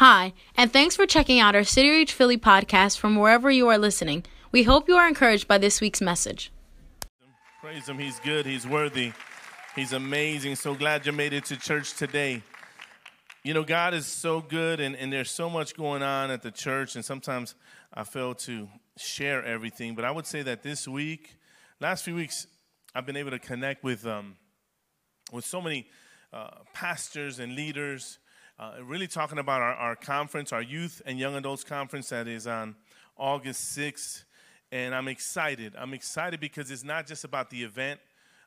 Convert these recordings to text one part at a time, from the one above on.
Hi, and thanks for checking out our City Reach Philly podcast from wherever you are listening. We hope you are encouraged by this week's message. Praise Him. He's good. He's worthy. He's amazing. So glad you made it to church today. You know, God is so good, and, and there's so much going on at the church, and sometimes I fail to share everything. But I would say that this week, last few weeks, I've been able to connect with, um, with so many uh, pastors and leaders uh, really talking about our, our conference, our youth and young adults conference that is on August 6th. And I'm excited. I'm excited because it's not just about the event.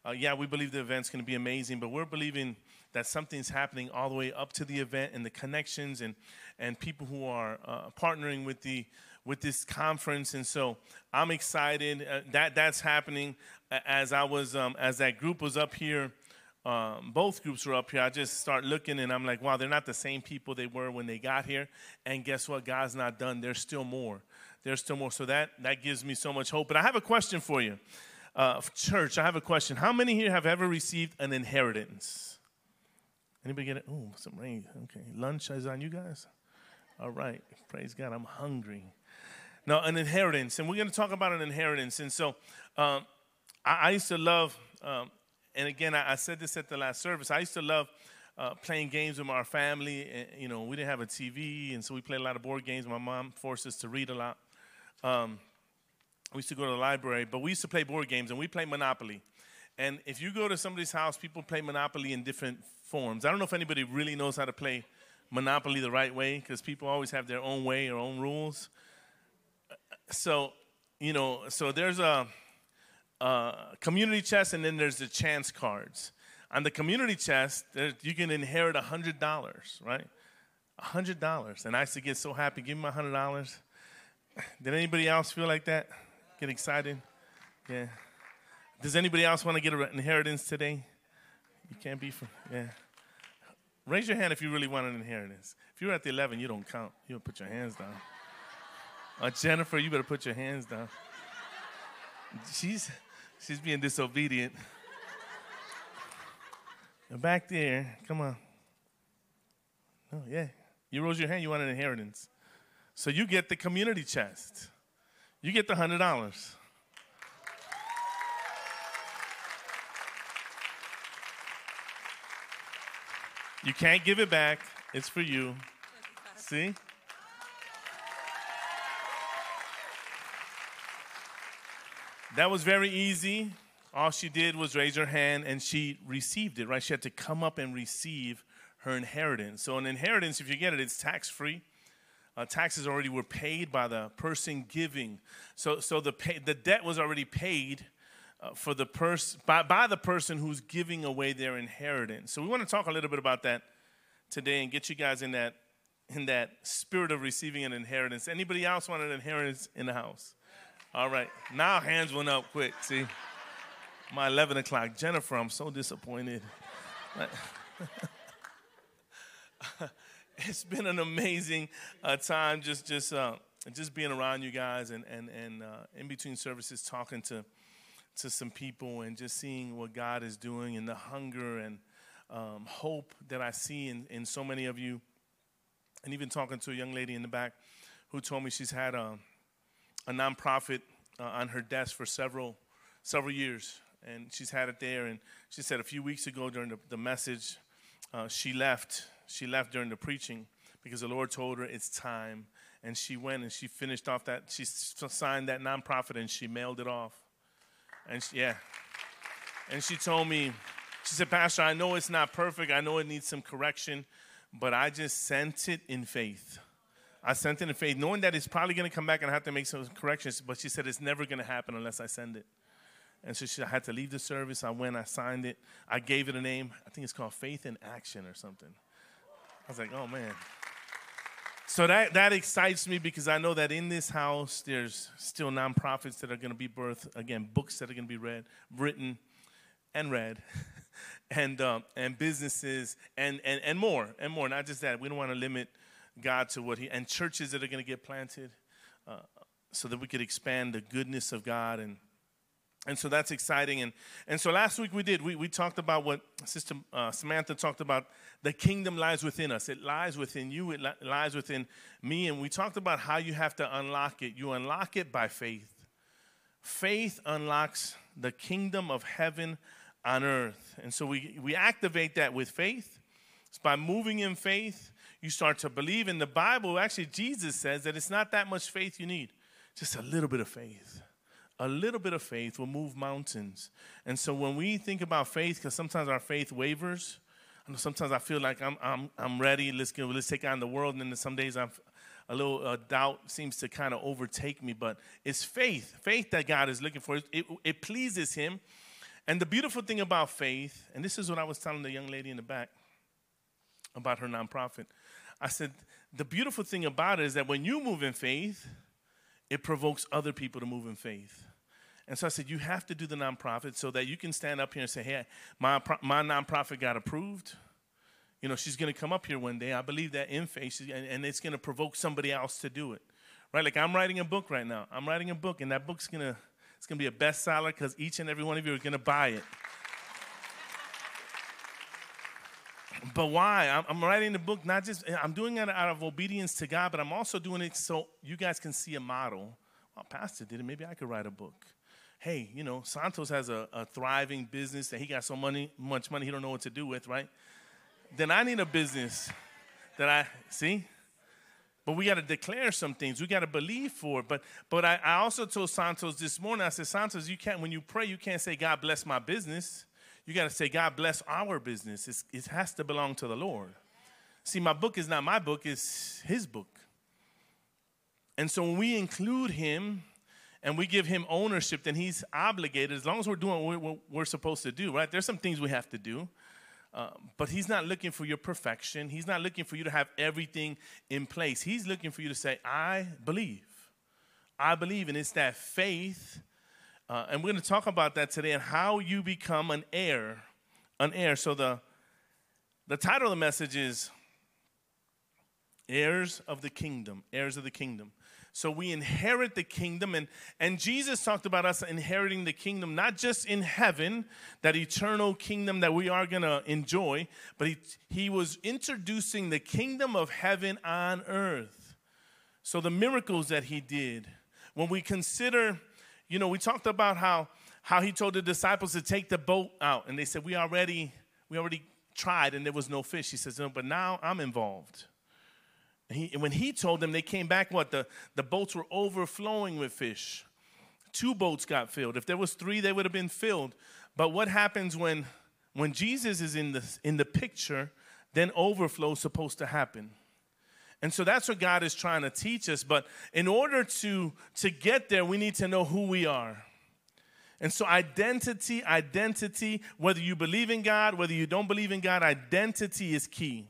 Uh, yeah, we believe the event's going to be amazing, but we're believing that something's happening all the way up to the event and the connections and, and people who are uh, partnering with the with this conference. And so I'm excited uh, that that's happening. As I was um, as that group was up here um, both groups were up here. I just start looking and I'm like, wow, they're not the same people they were when they got here. And guess what? God's not done. There's still more. There's still more. So that that gives me so much hope. But I have a question for you, uh, church. I have a question. How many here have ever received an inheritance? Anybody get it? Oh, some rain. Okay, lunch is on you guys. All right, praise God. I'm hungry. Now, an inheritance, and we're going to talk about an inheritance. And so, um, I, I, used to love. Um, and again, I, I, said this at the last service. I used to love uh, playing games with our family. And, you know, we didn't have a TV, and so we played a lot of board games. My mom forced us to read a lot. Um, we used to go to the library, but we used to play board games, and we played Monopoly. And if you go to somebody's house, people play Monopoly in different forms. I don't know if anybody really knows how to play Monopoly the right way, because people always have their own way or own rules. So, you know, so there's a uh, community chest, and then there's the chance cards. On the community chest, you can inherit $100, right? $100. And I used to get so happy. Give me my $100. Did anybody else feel like that? Get excited? Yeah. Does anybody else want to get an inheritance today? You can't be from, yeah. Raise your hand if you really want an inheritance. If you're at the 11, you don't count. You don't put your hands down. Uh, Jennifer, you better put your hands down. She's, She's being disobedient. Back there, come on. Oh, yeah. You rose your hand, you want an inheritance. So you get the community chest. You get the $100. You can't give it back. It's for you. See? That was very easy. All she did was raise her hand and she received it, right? She had to come up and receive her inheritance. So, an inheritance, if you get it, it's tax free. Uh, taxes already were paid by the person giving. So, so the, pay, the debt was already paid uh, for the pers- by, by the person who's giving away their inheritance. So, we want to talk a little bit about that today and get you guys in that, in that spirit of receiving an inheritance. Anybody else want an inheritance in the house? All right. Now hands went up quick. See? My 11 o'clock. Jennifer, I'm so disappointed. it's been an amazing uh, time just just uh, just being around you guys and and and uh, in between services talking to to some people and just seeing what God is doing and the hunger and um, hope that I see in, in so many of you and even talking to a young lady in the back who told me she's had a a nonprofit uh, on her desk for several several years, and she's had it there. And she said a few weeks ago during the, the message, uh, she left. She left during the preaching because the Lord told her it's time. And she went and she finished off that. She signed that nonprofit and she mailed it off. And she, yeah, and she told me, she said, Pastor, I know it's not perfect. I know it needs some correction, but I just sent it in faith. I sent it in faith, knowing that it's probably going to come back and I have to make some corrections. But she said it's never going to happen unless I send it. And so she I had to leave the service. I went, I signed it. I gave it a name. I think it's called Faith in Action or something. I was like, oh man. So that, that excites me because I know that in this house there's still nonprofits that are going to be birthed. Again, books that are going to be read, written, and read. and um, and businesses and, and and more and more. Not just that. We don't want to limit God to what He, and churches that are going to get planted uh, so that we could expand the goodness of God and, and so that's exciting. And, and so last week we did, we, we talked about what Sister uh, Samantha talked about the kingdom lies within us. It lies within you, it li- lies within me. And we talked about how you have to unlock it. You unlock it by faith. Faith unlocks the kingdom of heaven on earth. And so we, we activate that with faith. It's by moving in faith, you start to believe. In the Bible, actually, Jesus says that it's not that much faith you need, just a little bit of faith a little bit of faith will move mountains. And so when we think about faith, because sometimes our faith wavers, sometimes I feel like I'm, I'm, I'm ready, let's, go, let's take on the world, and then some days I'm, a little uh, doubt seems to kind of overtake me, but it's faith, faith that God is looking for. It, it pleases Him. And the beautiful thing about faith, and this is what I was telling the young lady in the back about her nonprofit. I said, the beautiful thing about it is that when you move in faith, it provokes other people to move in faith. And so I said, you have to do the nonprofit so that you can stand up here and say, hey, my, my nonprofit got approved. You know, she's going to come up here one day. I believe that in faith, and, and it's going to provoke somebody else to do it. Right? Like I'm writing a book right now. I'm writing a book, and that book's going to it's going to be a bestseller because each and every one of you are going to buy it. But why? I'm, I'm, writing the book not just, I'm doing it out of obedience to God, but I'm also doing it so you guys can see a model. Well, Pastor did it. Maybe I could write a book. Hey, you know, Santos has a, a thriving business and he got so money, much money he don't know what to do with, right? Then I need a business that I see. But we got to declare some things. We got to believe for it. But but I, I also told Santos this morning. I said, Santos, you can't when you pray, you can't say God bless my business you got to say, God bless our business. It's, it has to belong to the Lord. See, my book is not my book, it's His book. And so when we include Him and we give Him ownership, then He's obligated, as long as we're doing what we're supposed to do, right? There's some things we have to do. Uh, but he's not looking for your perfection. He's not looking for you to have everything in place. He's looking for you to say, I believe. I believe. And it's that faith uh, and we're going to talk about that today and how you become an heir. An heir. So the, the title of the message is Heirs of the Kingdom. Heirs of the Kingdom. So we inherit the kingdom, and, and Jesus talked about us inheriting the kingdom, not just in heaven, that eternal kingdom that we are going to enjoy, but he, he was introducing the kingdom of heaven on earth. So the miracles that he did, when we consider you know, we talked about how how he told the disciples to take the boat out, and they said, "We already we already tried, and there was no fish." He says, "No, but now I'm involved." And, he, and when he told them, they came back. What the the boats were overflowing with fish. Two boats got filled. If there was three, they would have been filled. But what happens when when Jesus is in the in the picture? Then overflow is supposed to happen. And so that's what God is trying to teach us. But in order to, to get there, we need to know who we are. And so, identity, identity, whether you believe in God, whether you don't believe in God, identity is key.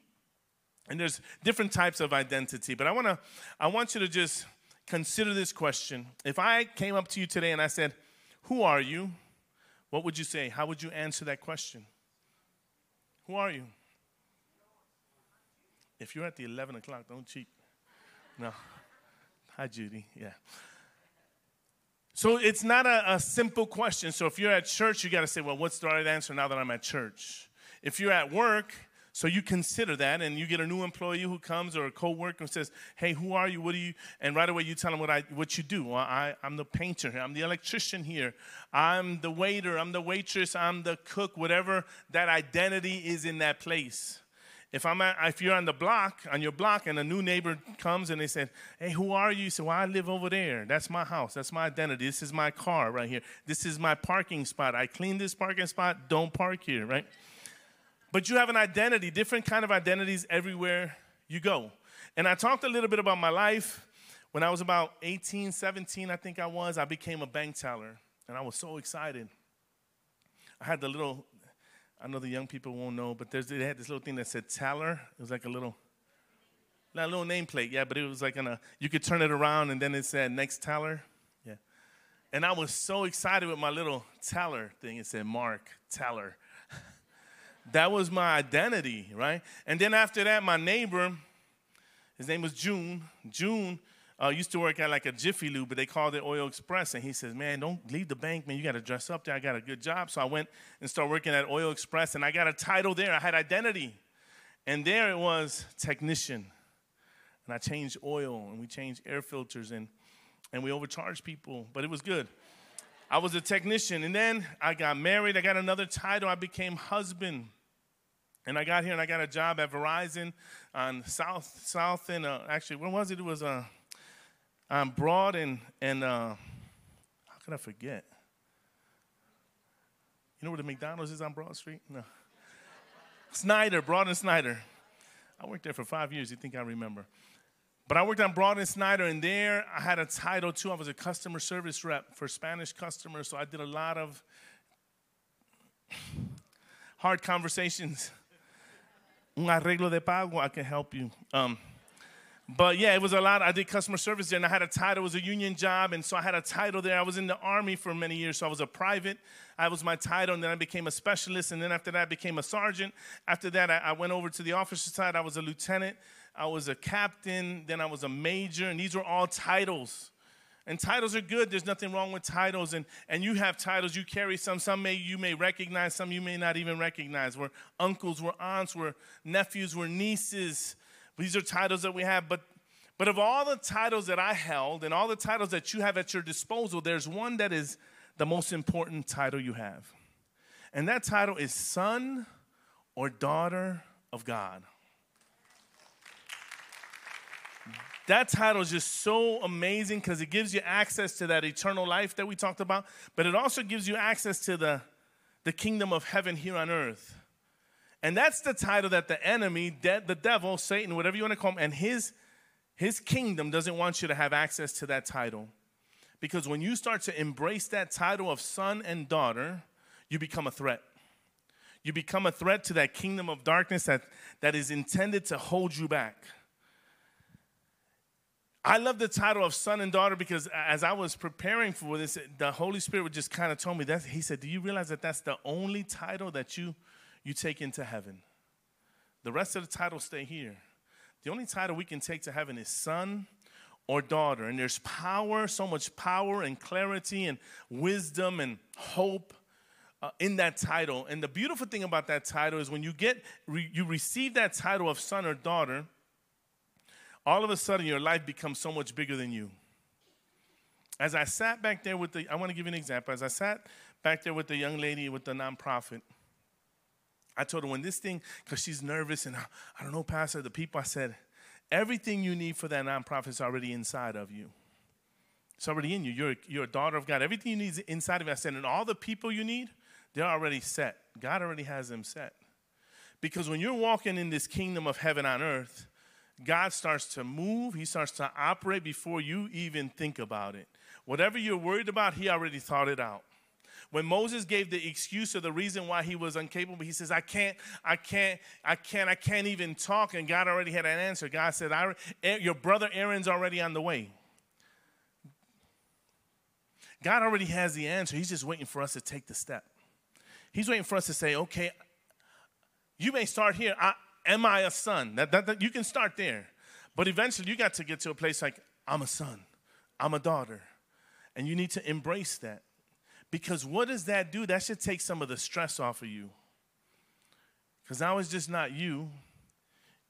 And there's different types of identity. But I, wanna, I want you to just consider this question. If I came up to you today and I said, Who are you? What would you say? How would you answer that question? Who are you? If you're at the 11 o'clock, don't cheat. No. Hi, Judy. Yeah. So it's not a, a, simple question. So if you're at church, you got to say, well, what's the right answer now that I'm at church? If you're at work, so you consider that, and you get a new employee who comes or a coworker who says, "Hey, who are you? What do you?" And right away you tell them what I what you do. Well, I I'm the painter here. I'm the electrician here. I'm the waiter. I'm the waitress. I'm the cook. Whatever that identity is in that place. If I'm at, if you're on the block, on your block, and a new neighbor comes and they say, "Hey, who are you?" You say, "Well, I live over there. That's my house. That's my identity. This is my car right here. This is my parking spot. I clean this parking spot. Don't park here, right?" But you have an identity, different kind of identities everywhere you go. And I talked a little bit about my life. When I was about 18, 17, I think I was, I became a bank teller, and I was so excited. I had the little I know the young people won't know, but there's, they had this little thing that said Teller. It was like a little, not a little nameplate, yeah, but it was like in a, you could turn it around and then it said next Teller. Yeah. And I was so excited with my little Teller thing. It said Mark Teller. that was my identity, right? And then after that, my neighbor, his name was June. June, uh, used to work at like a Jiffy Lube, but they called it Oil Express. And he says, Man, don't leave the bank, man. You got to dress up there. I got a good job. So I went and started working at Oil Express, and I got a title there. I had identity. And there it was technician. And I changed oil, and we changed air filters, and, and we overcharged people, but it was good. I was a technician. And then I got married. I got another title. I became husband. And I got here and I got a job at Verizon on South, South and uh, actually, when was it? It was uh, on Broad and, and uh, how could I forget? You know where the McDonald's is on Broad Street? No. Snyder, Broad and Snyder. I worked there for five years. You think I remember? But I worked on Broad and Snyder, and there I had a title too. I was a customer service rep for Spanish customers, so I did a lot of hard conversations un arreglo de pago, I can help you. Um, but yeah, it was a lot. I did customer service there, and I had a title. It was a union job, and so I had a title there. I was in the army for many years, so I was a private. I was my title, and then I became a specialist, and then after that, I became a sergeant. After that, I, I went over to the officer side. I was a lieutenant. I was a captain. Then I was a major, and these were all titles. And titles are good. There's nothing wrong with titles. And, and you have titles. You carry some. Some may you may recognize. Some you may not even recognize. We're uncles, we're aunts, we're nephews, we're nieces. These are titles that we have. But but of all the titles that I held and all the titles that you have at your disposal, there's one that is the most important title you have. And that title is son or daughter of God. That title is just so amazing because it gives you access to that eternal life that we talked about, but it also gives you access to the, the kingdom of heaven here on earth. And that's the title that the enemy, de- the devil, Satan, whatever you want to call him, and his, his kingdom doesn't want you to have access to that title. Because when you start to embrace that title of son and daughter, you become a threat. You become a threat to that kingdom of darkness that, that is intended to hold you back. I love the title of son and daughter because as I was preparing for this, the Holy Spirit would just kind of told me that. He said, Do you realize that that's the only title that you, you take into heaven? The rest of the titles stay here. The only title we can take to heaven is son or daughter. And there's power, so much power and clarity and wisdom and hope uh, in that title. And the beautiful thing about that title is when you get, re, you receive that title of son or daughter, all of a sudden your life becomes so much bigger than you. As I sat back there with the, I want to give you an example. As I sat back there with the young lady with the nonprofit, I told her when this thing, because she's nervous and I don't know, Pastor, the people, I said, everything you need for that nonprofit is already inside of you. It's already in you. You're, you're a daughter of God. Everything you need is inside of you. I said, and all the people you need, they're already set. God already has them set. Because when you're walking in this kingdom of heaven on earth, God starts to move, He starts to operate before you even think about it. Whatever you're worried about, He already thought it out. When Moses gave the excuse or the reason why he was incapable, he says, I can't, I can't, I can't, I can't even talk. And God already had an answer. God said, I, eh, Your brother Aaron's already on the way. God already has the answer. He's just waiting for us to take the step. He's waiting for us to say, okay, you may start here. I, am I a son? That, that, that, you can start there. But eventually you got to get to a place like, I'm a son, I'm a daughter. And you need to embrace that. Because what does that do? That should take some of the stress off of you. Because now it's just not you.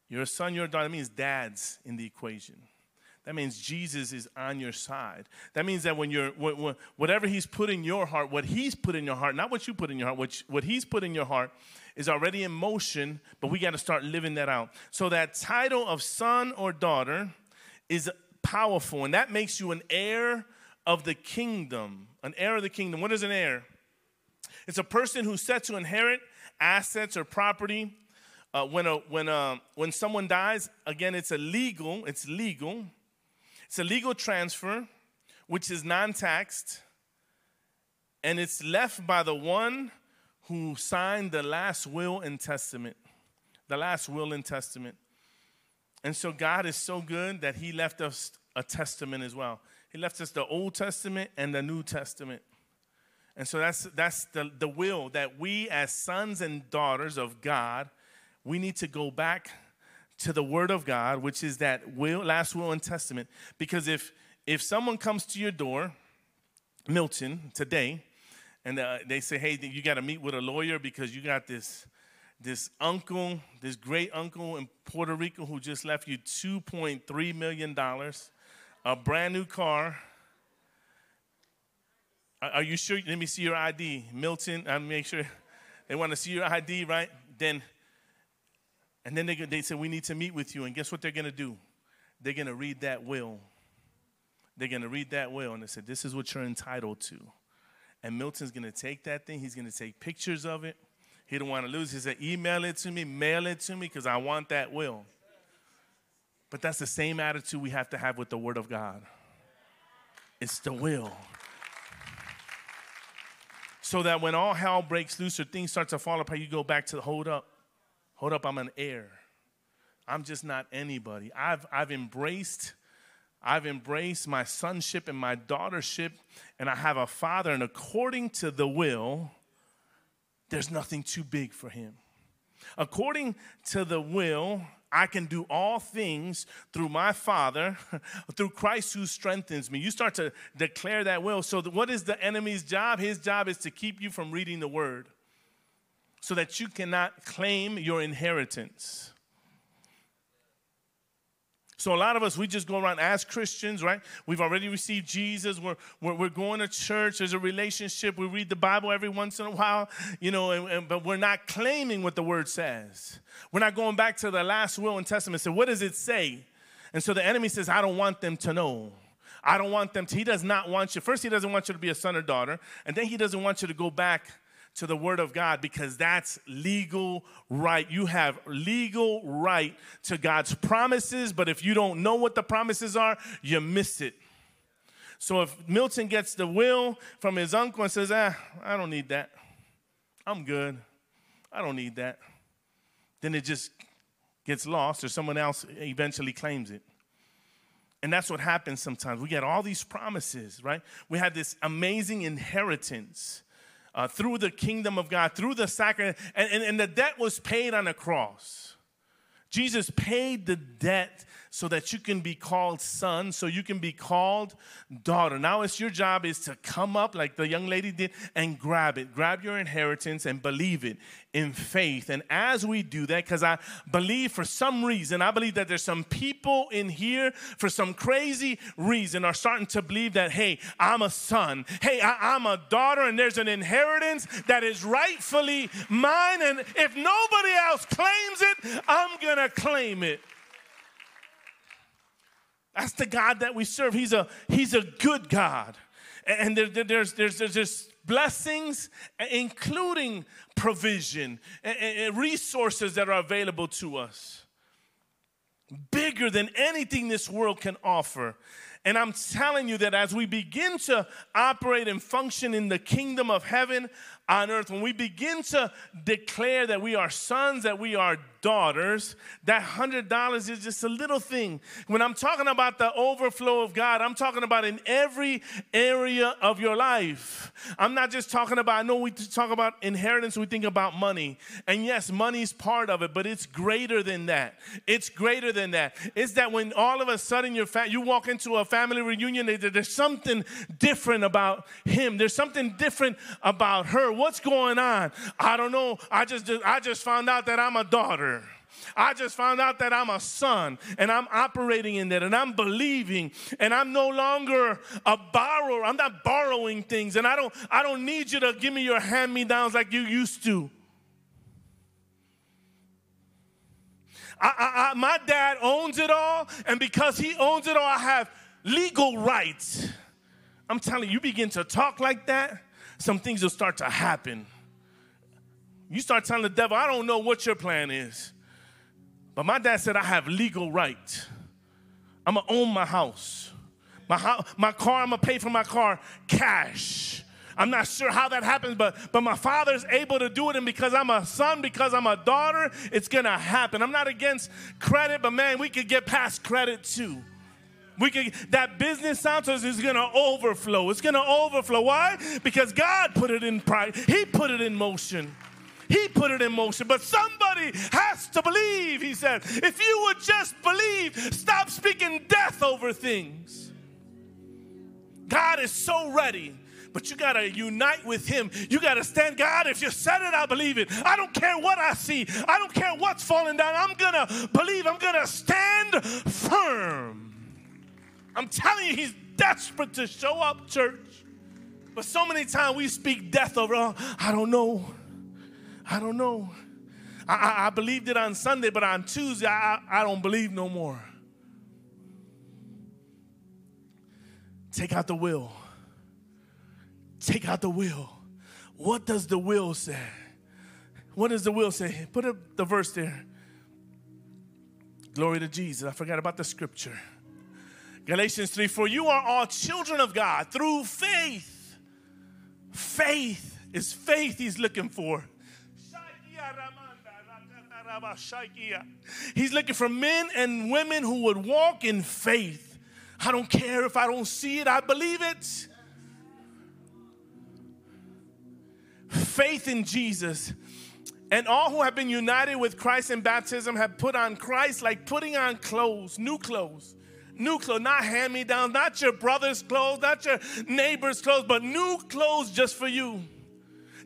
You're a son, you're a daughter. That means dad's in the equation. That means Jesus is on your side. That means that when you're, whatever He's put in your heart, what He's put in your heart, not what you put in your heart, what, what He's put in your heart is already in motion, but we got to start living that out. So that title of son or daughter is powerful, and that makes you an heir of the kingdom. An heir of the kingdom. What is an heir? It's a person who's set to inherit assets or property. Uh, when a, when a, when someone dies, again, it's a legal. It's legal. It's a legal transfer, which is non-taxed, and it's left by the one who signed the last will and testament. The last will and testament. And so God is so good that He left us a testament as well. He left us the Old Testament and the New Testament. And so that's that's the, the will that we as sons and daughters of God, we need to go back to the Word of God, which is that will, last will and testament. Because if if someone comes to your door, Milton, today, and uh, they say, "Hey, you got to meet with a lawyer because you got this this uncle, this great uncle in Puerto Rico who just left you 2.3 million dollars, a brand new car." Are you sure? Let me see your ID, Milton. I make sure they want to see your ID, right? Then, and then they they say we need to meet with you. And guess what they're gonna do? They're gonna read that will. They're gonna read that will, and they said, "This is what you're entitled to." And Milton's gonna take that thing. He's gonna take pictures of it. He don't want to lose. He said, "Email it to me, mail it to me, because I want that will." But that's the same attitude we have to have with the Word of God. It's the will so that when all hell breaks loose or things start to fall apart, you go back to hold up, hold up, I'm an heir. I'm just not anybody. I've, I've embraced. I've embraced my sonship and my daughtership, and I have a father, and according to the will, there's nothing too big for him. According to the will, I can do all things through my Father, through Christ who strengthens me. You start to declare that will. So, what is the enemy's job? His job is to keep you from reading the word so that you cannot claim your inheritance. So a lot of us, we just go around as Christians, right? We've already received Jesus. We're, we're, we're, going to church. There's a relationship. We read the Bible every once in a while, you know, and, and, but we're not claiming what the word says. We're not going back to the last will and testament. So what does it say? And so the enemy says, I don't want them to know. I don't want them to. He does not want you. First, he doesn't want you to be a son or daughter. And then he doesn't want you to go back to the Word of God because that's legal right. You have legal right to God's promises, but if you don't know what the promises are, you miss it. So if Milton gets the will from his uncle and says, ah, I don't need that, I'm good, I don't need that, then it just gets lost or someone else eventually claims it. And that's what happens sometimes. We get all these promises, right? We have this amazing inheritance uh, through the kingdom of God, through the sacrament, and, and, and the debt was paid on the cross. Jesus paid the debt so that you can be called son, so you can be called daughter. Now it's your job is to come up like the young lady did and grab it. Grab your inheritance and believe it in faith. And as we do that, because I believe for some reason, I believe that there's some people in here for some crazy reason are starting to believe that, hey, I'm a son. Hey, I, am a daughter, and there's an inheritance that is rightfully mine. And if nobody else claims it, I'm to claim it. That's the God that we serve. He's a, he's a good God. And there, there's, there's, there's, there's blessings, including provision and resources that are available to us. Bigger than anything this world can offer. And I'm telling you that as we begin to operate and function in the kingdom of heaven on earth, when we begin to declare that we are sons, that we are daughters, that $100 is just a little thing. When I'm talking about the overflow of God, I'm talking about in every area of your life. I'm not just talking about, I know we talk about inheritance, we think about money. And yes, money is part of it, but it's greater than that. It's greater than that. It's that when all of a sudden you're fat, you walk into a family reunion, there's something different about him. There's something different about her. What's going on? I don't know. I just, I just found out that I'm a daughter. I just found out that I'm a son and I'm operating in that and I'm believing and I'm no longer a borrower. I'm not borrowing things and I don't I don't need you to give me your hand-me-downs like you used to. I, I, my dad owns it all, and because he owns it all, I have legal rights. I'm telling you, you begin to talk like that, some things will start to happen. You start telling the devil, I don't know what your plan is. But my dad said I have legal right. I'm gonna own my house. My, house, my car, I'm gonna pay for my car cash. I'm not sure how that happens, but, but my father's able to do it. And because I'm a son, because I'm a daughter, it's gonna happen. I'm not against credit, but man, we could get past credit too. We could that business ounces is gonna overflow. It's gonna overflow. Why? Because God put it in pride, He put it in motion. He put it in motion, but somebody has to believe, he said. If you would just believe, stop speaking death over things. God is so ready but you got to unite with Him. You got to stand, God, if you said it, I believe it. I don't care what I see, I don't care what's falling down. I'm going to believe, I'm going to stand firm. I'm telling you, He's desperate to show up, church. But so many times we speak death over, oh, I don't know. I don't know. I, I, I, believed it on Sunday, but on Tuesday, I, I don't believe no more. Take out the will. Take out the will. What does the will say? What does the will say? Put up the verse there. Glory to Jesus. I forgot about the scripture. Galatians 3 For you are all children of God through faith. Faith is faith he's looking for. He's looking for men and women who would walk in faith. I don't care if I don't see it, I believe it. faith in Jesus. And all who have been united with Christ in baptism have put on Christ like putting on clothes, new clothes. New clothes, not hand me down, not your brother's clothes, not your neighbor's clothes, but new clothes just for you.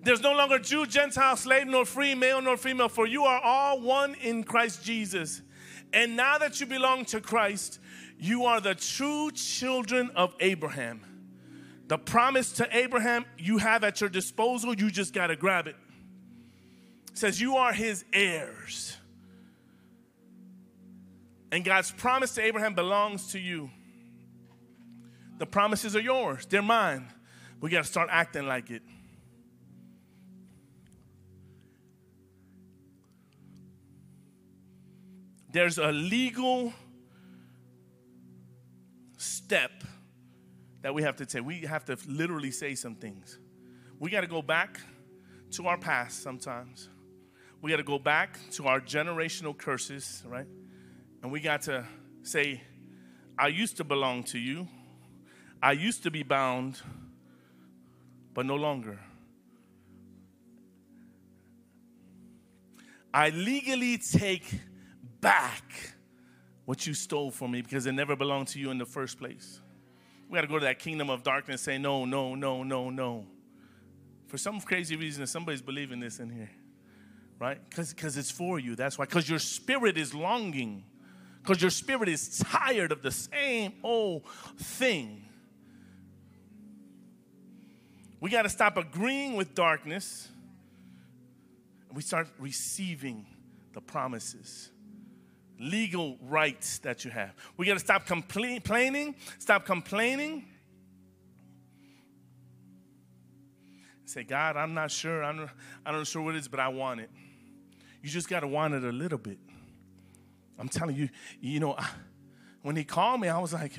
There's no longer Jew, Gentile, slave, nor free, male, nor female, for you are all one in Christ Jesus. And now that you belong to Christ, you are the true children of Abraham. The promise to Abraham you have at your disposal, you just got to grab it. it. Says you are his heirs. And God's promise to Abraham belongs to you. The promises are yours, they're mine. We got to start acting like it. There's a legal step that we have to take. We have to literally say some things. We got to go back to our past sometimes. We got to go back to our generational curses, right? And we got to say, I used to belong to you. I used to be bound, but no longer. I legally take back what you stole from me because it never belonged to you in the first place. We got to go to that kingdom of darkness and say, no, no, no, no, no. For some crazy reason, somebody's believing this in here, right? Because it's for you. That's why. Because your spirit is longing. Because your spirit is tired of the same old thing. We got to stop agreeing with darkness. And we start receiving the promises legal rights that you have. We got to stop complaining, stop complaining. Say, God, I'm not sure. I'm, not, I'm not sure what it is, but I want it. You just got to want it a little bit. I'm telling you, you know, when he called me, I was like,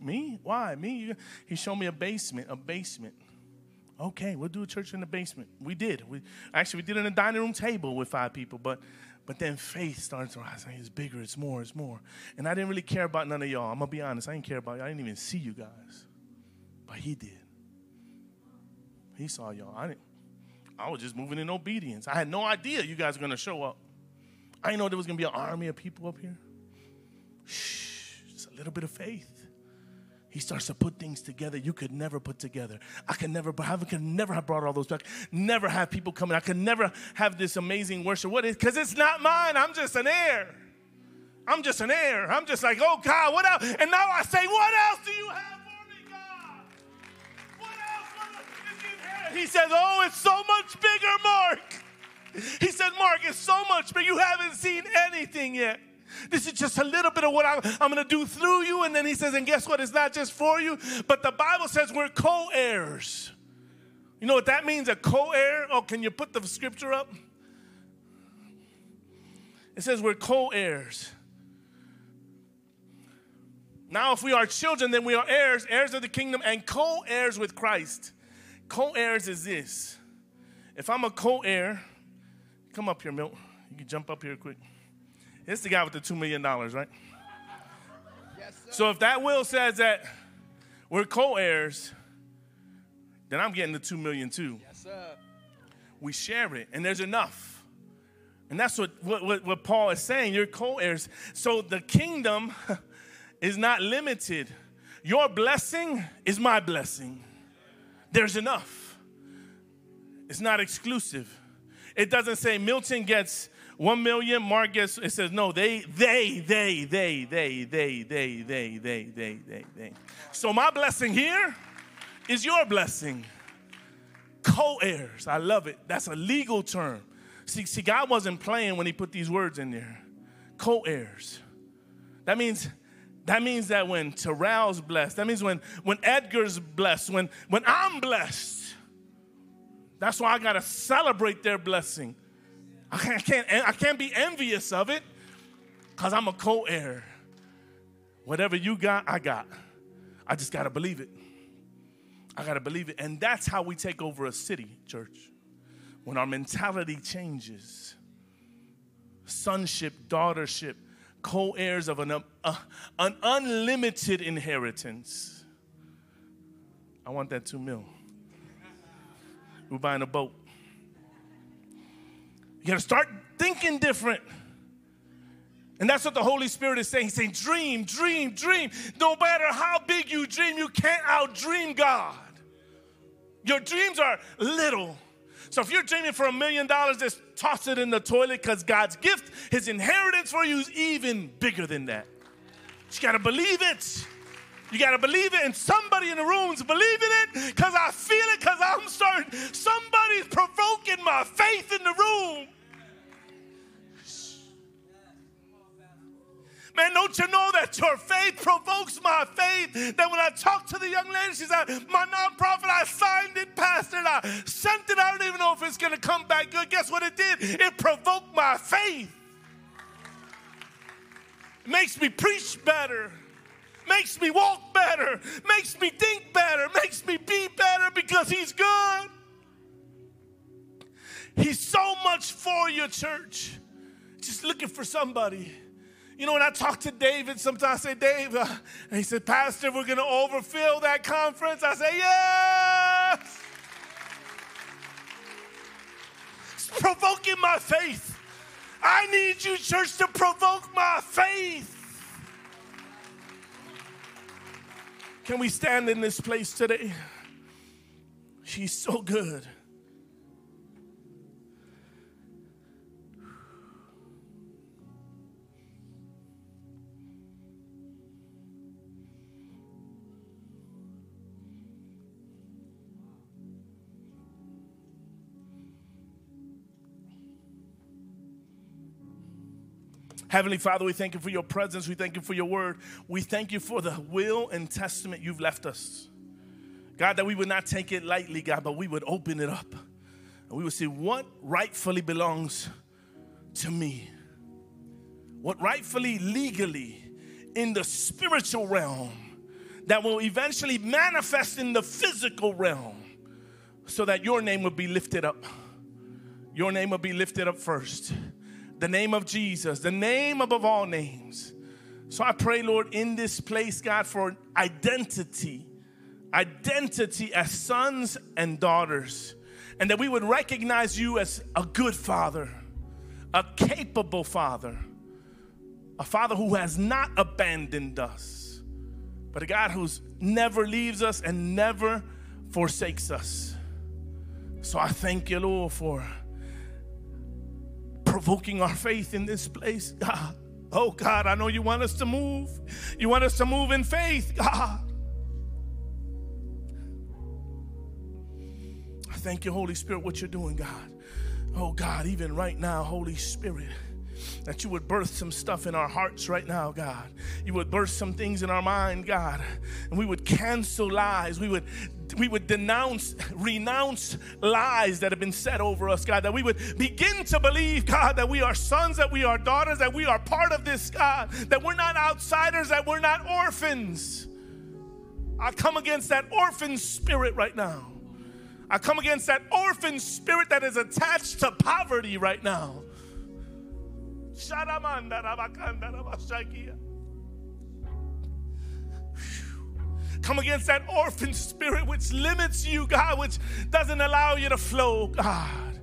me? Why? Me? He showed me a basement, a basement. Okay, we'll do a church in the basement. We did. We actually we did it in a dining room table with five people, but but then faith starts to rise. It's bigger, it's more, it's more. And I didn't really care about none of y'all. I'm going to be honest. I didn't care about y'all. I didn't even see you guys. But he did. He saw y'all. I didn't. I was just moving in obedience. I had no idea you guys were going to show up. I didn't know there was going to be an army of people up here. Shh, just a little bit of faith he starts to put things together you could never put together. I could never, I could never have brought all those back. Never have people coming. I could never have this amazing worship. What is? Because it's not mine. I'm just an heir. I'm just an heir. I'm just like, oh God, what else? And now I say, what else do you have for me, God? What else? What else? He says, oh, it's so much bigger, Mark. He said, Mark, it's so much bigger. You haven't seen anything yet. This is just a little bit of what I'm, I'm going to do through you. And then he says, and guess what? It's not just for you, but the Bible says we're co heirs. You know what that means? A co heir? Oh, can you put the scripture up? It says we're co heirs. Now, if we are children, then we are heirs, heirs of the kingdom, and co heirs with Christ. Co heirs is this. If I'm a co heir, come up here, Milt. You can jump up here quick. It's the guy with the $2 million, right? Yes, so if that will says that we're co heirs, then I'm getting the 2 million too. Yes, sir. we share it, and there's enough. And that's what, what, what Paul is saying. You're co heirs. So the kingdom is not limited. Your blessing is my blessing. There's enough. It's not exclusive. It doesn't say Milton gets one million, Mark gets, it says, no, they, they, they, they, they, they, they, they, they, they, they, they. So my blessing here is your blessing. Co heirs. I love it. That's a legal term. See, see, God wasn't playing when He put these words in there. Co heirs. That means that means that when Terrell's blessed, that means when, when Edgar's blessed, when, when I'm blessed, that's why I got to celebrate their blessing. I can't, I can't, be envious of it because I'm a co heir. Whatever you got, I got. I just got to believe it. I got to believe it. And that's how we take over a city, church. When our mentality changes sonship, daughtership, co heirs of an, uh, an unlimited inheritance. I want that two mil. We're buying a boat. You got to start thinking different. And that's what the Holy Spirit is saying. He's saying, dream, dream, dream. No matter how big you dream, you can't outdream God. Your dreams are little. So if you're dreaming for a million dollars, just toss it in the toilet because God's gift, His inheritance for you is even bigger than that. You got to believe it. You got to believe it, and somebody in the room's believing it because I feel it because I'm starting. Somebody's provoking my faith in the room. Man, don't you know that your faith provokes my faith? That when I talk to the young lady, she said, My nonprofit, I signed it, Pastor, and I sent it. I don't even know if it's going to come back good. Guess what it did? It provoked my faith. It makes me preach better makes me walk better, makes me think better, makes me be better because He's good. He's so much for your church. Just looking for somebody. You know, when I talk to David, sometimes I say, Dave, uh, and he said, Pastor, we're going to overfill that conference. I say, yes. It's provoking my faith. I need you, church, to provoke my faith. Can we stand in this place today? She's so good. Heavenly Father, we thank you for your presence. We thank you for your word. We thank you for the will and testament you've left us. God, that we would not take it lightly, God, but we would open it up. And we would see what rightfully belongs to me. What rightfully, legally, in the spiritual realm, that will eventually manifest in the physical realm, so that your name will be lifted up. Your name will be lifted up first the name of Jesus, the name above all names. So I pray, Lord, in this place, God, for identity, identity as sons and daughters, and that we would recognize you as a good father, a capable father, a father who has not abandoned us, but a God who's never leaves us and never forsakes us. So I thank you, Lord, for provoking our faith in this place, God. Ah. Oh, God, I know you want us to move. You want us to move in faith, God. Ah. I thank you, Holy Spirit, what you're doing, God. Oh, God, even right now, Holy Spirit that you would birth some stuff in our hearts right now, God. You would birth some things in our mind, God. And we would cancel lies. We would we would denounce, renounce lies that have been said over us, God. That we would begin to believe, God, that we are sons, that we are daughters, that we are part of this, God. That we're not outsiders, that we're not orphans. I come against that orphan spirit right now. I come against that orphan spirit that is attached to poverty right now. Come against that orphan spirit which limits you, God, which doesn't allow you to flow, God.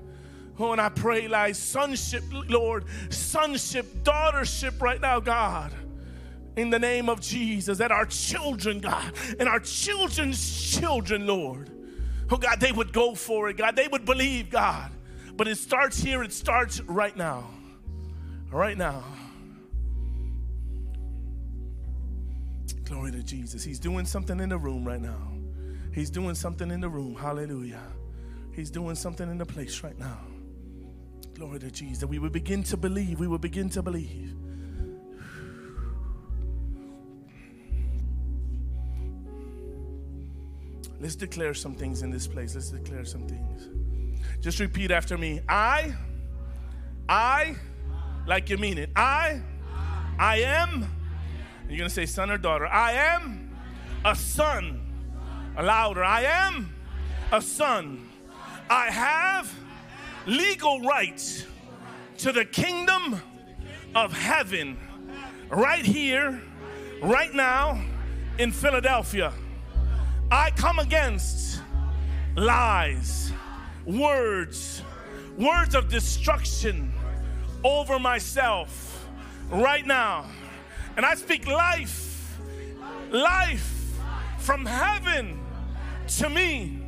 Oh, and I pray like sonship, Lord, sonship, daughtership right now, God. In the name of Jesus, that our children, God, and our children's children, Lord, oh God, they would go for it, God. They would believe, God. But it starts here, it starts right now. Right now. Glory to Jesus. He's doing something in the room right now. He's doing something in the room. Hallelujah. He's doing something in the place right now. Glory to Jesus. That we would begin to believe. We would begin to believe. Let's declare some things in this place. Let's declare some things. Just repeat after me. I, I, like you mean it. I, I am. You're going to say son or daughter. I am a son. Louder. I am a son. I have legal rights to the kingdom of heaven right here, right now in Philadelphia. I come against lies, words, words of destruction over myself right now. And I speak life, life from heaven to me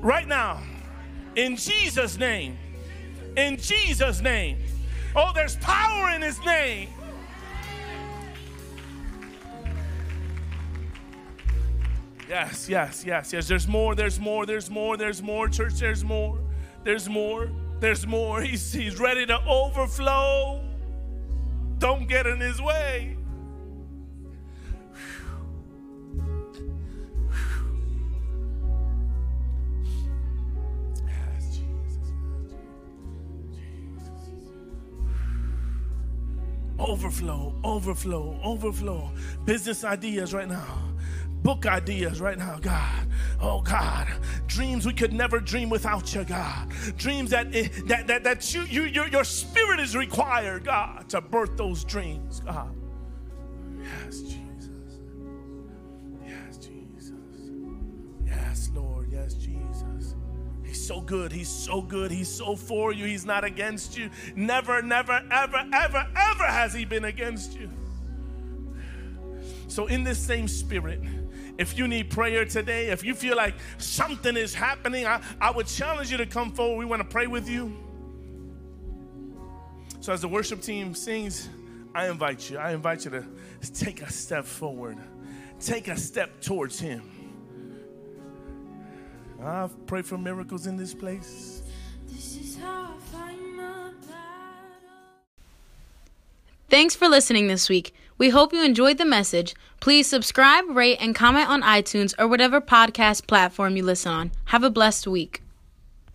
right now in Jesus' name. In Jesus' name. Oh, there's power in His name. Yes, yes, yes, yes. There's more, there's more, there's more, there's more. Church, there's more, there's more, there's more. He's, he's ready to overflow. Don't get in his way. Overflow, overflow, overflow. Business ideas right now book ideas right now, God. Oh God, dreams we could never dream without you, God. Dreams that eh, that that, that you, you your, your spirit is required, God, to birth those dreams, God. Yes, Jesus. Yes, Jesus. Yes, Lord. Yes, Jesus. He's so good. He's so good. He's so for you. He's not against you. Never, never, ever, ever, ever has he been against you. So, in this same spirit, if you need prayer today, if you feel like something is happening, I, I would challenge you to come forward. We want to pray with you. So, as the worship team sings, I invite you, I invite you to take a step forward, take a step towards Him. I pray for miracles in this place. This is how find my battle. Thanks for listening this week. We hope you enjoyed the message. Please subscribe, rate, and comment on iTunes or whatever podcast platform you listen on. Have a blessed week.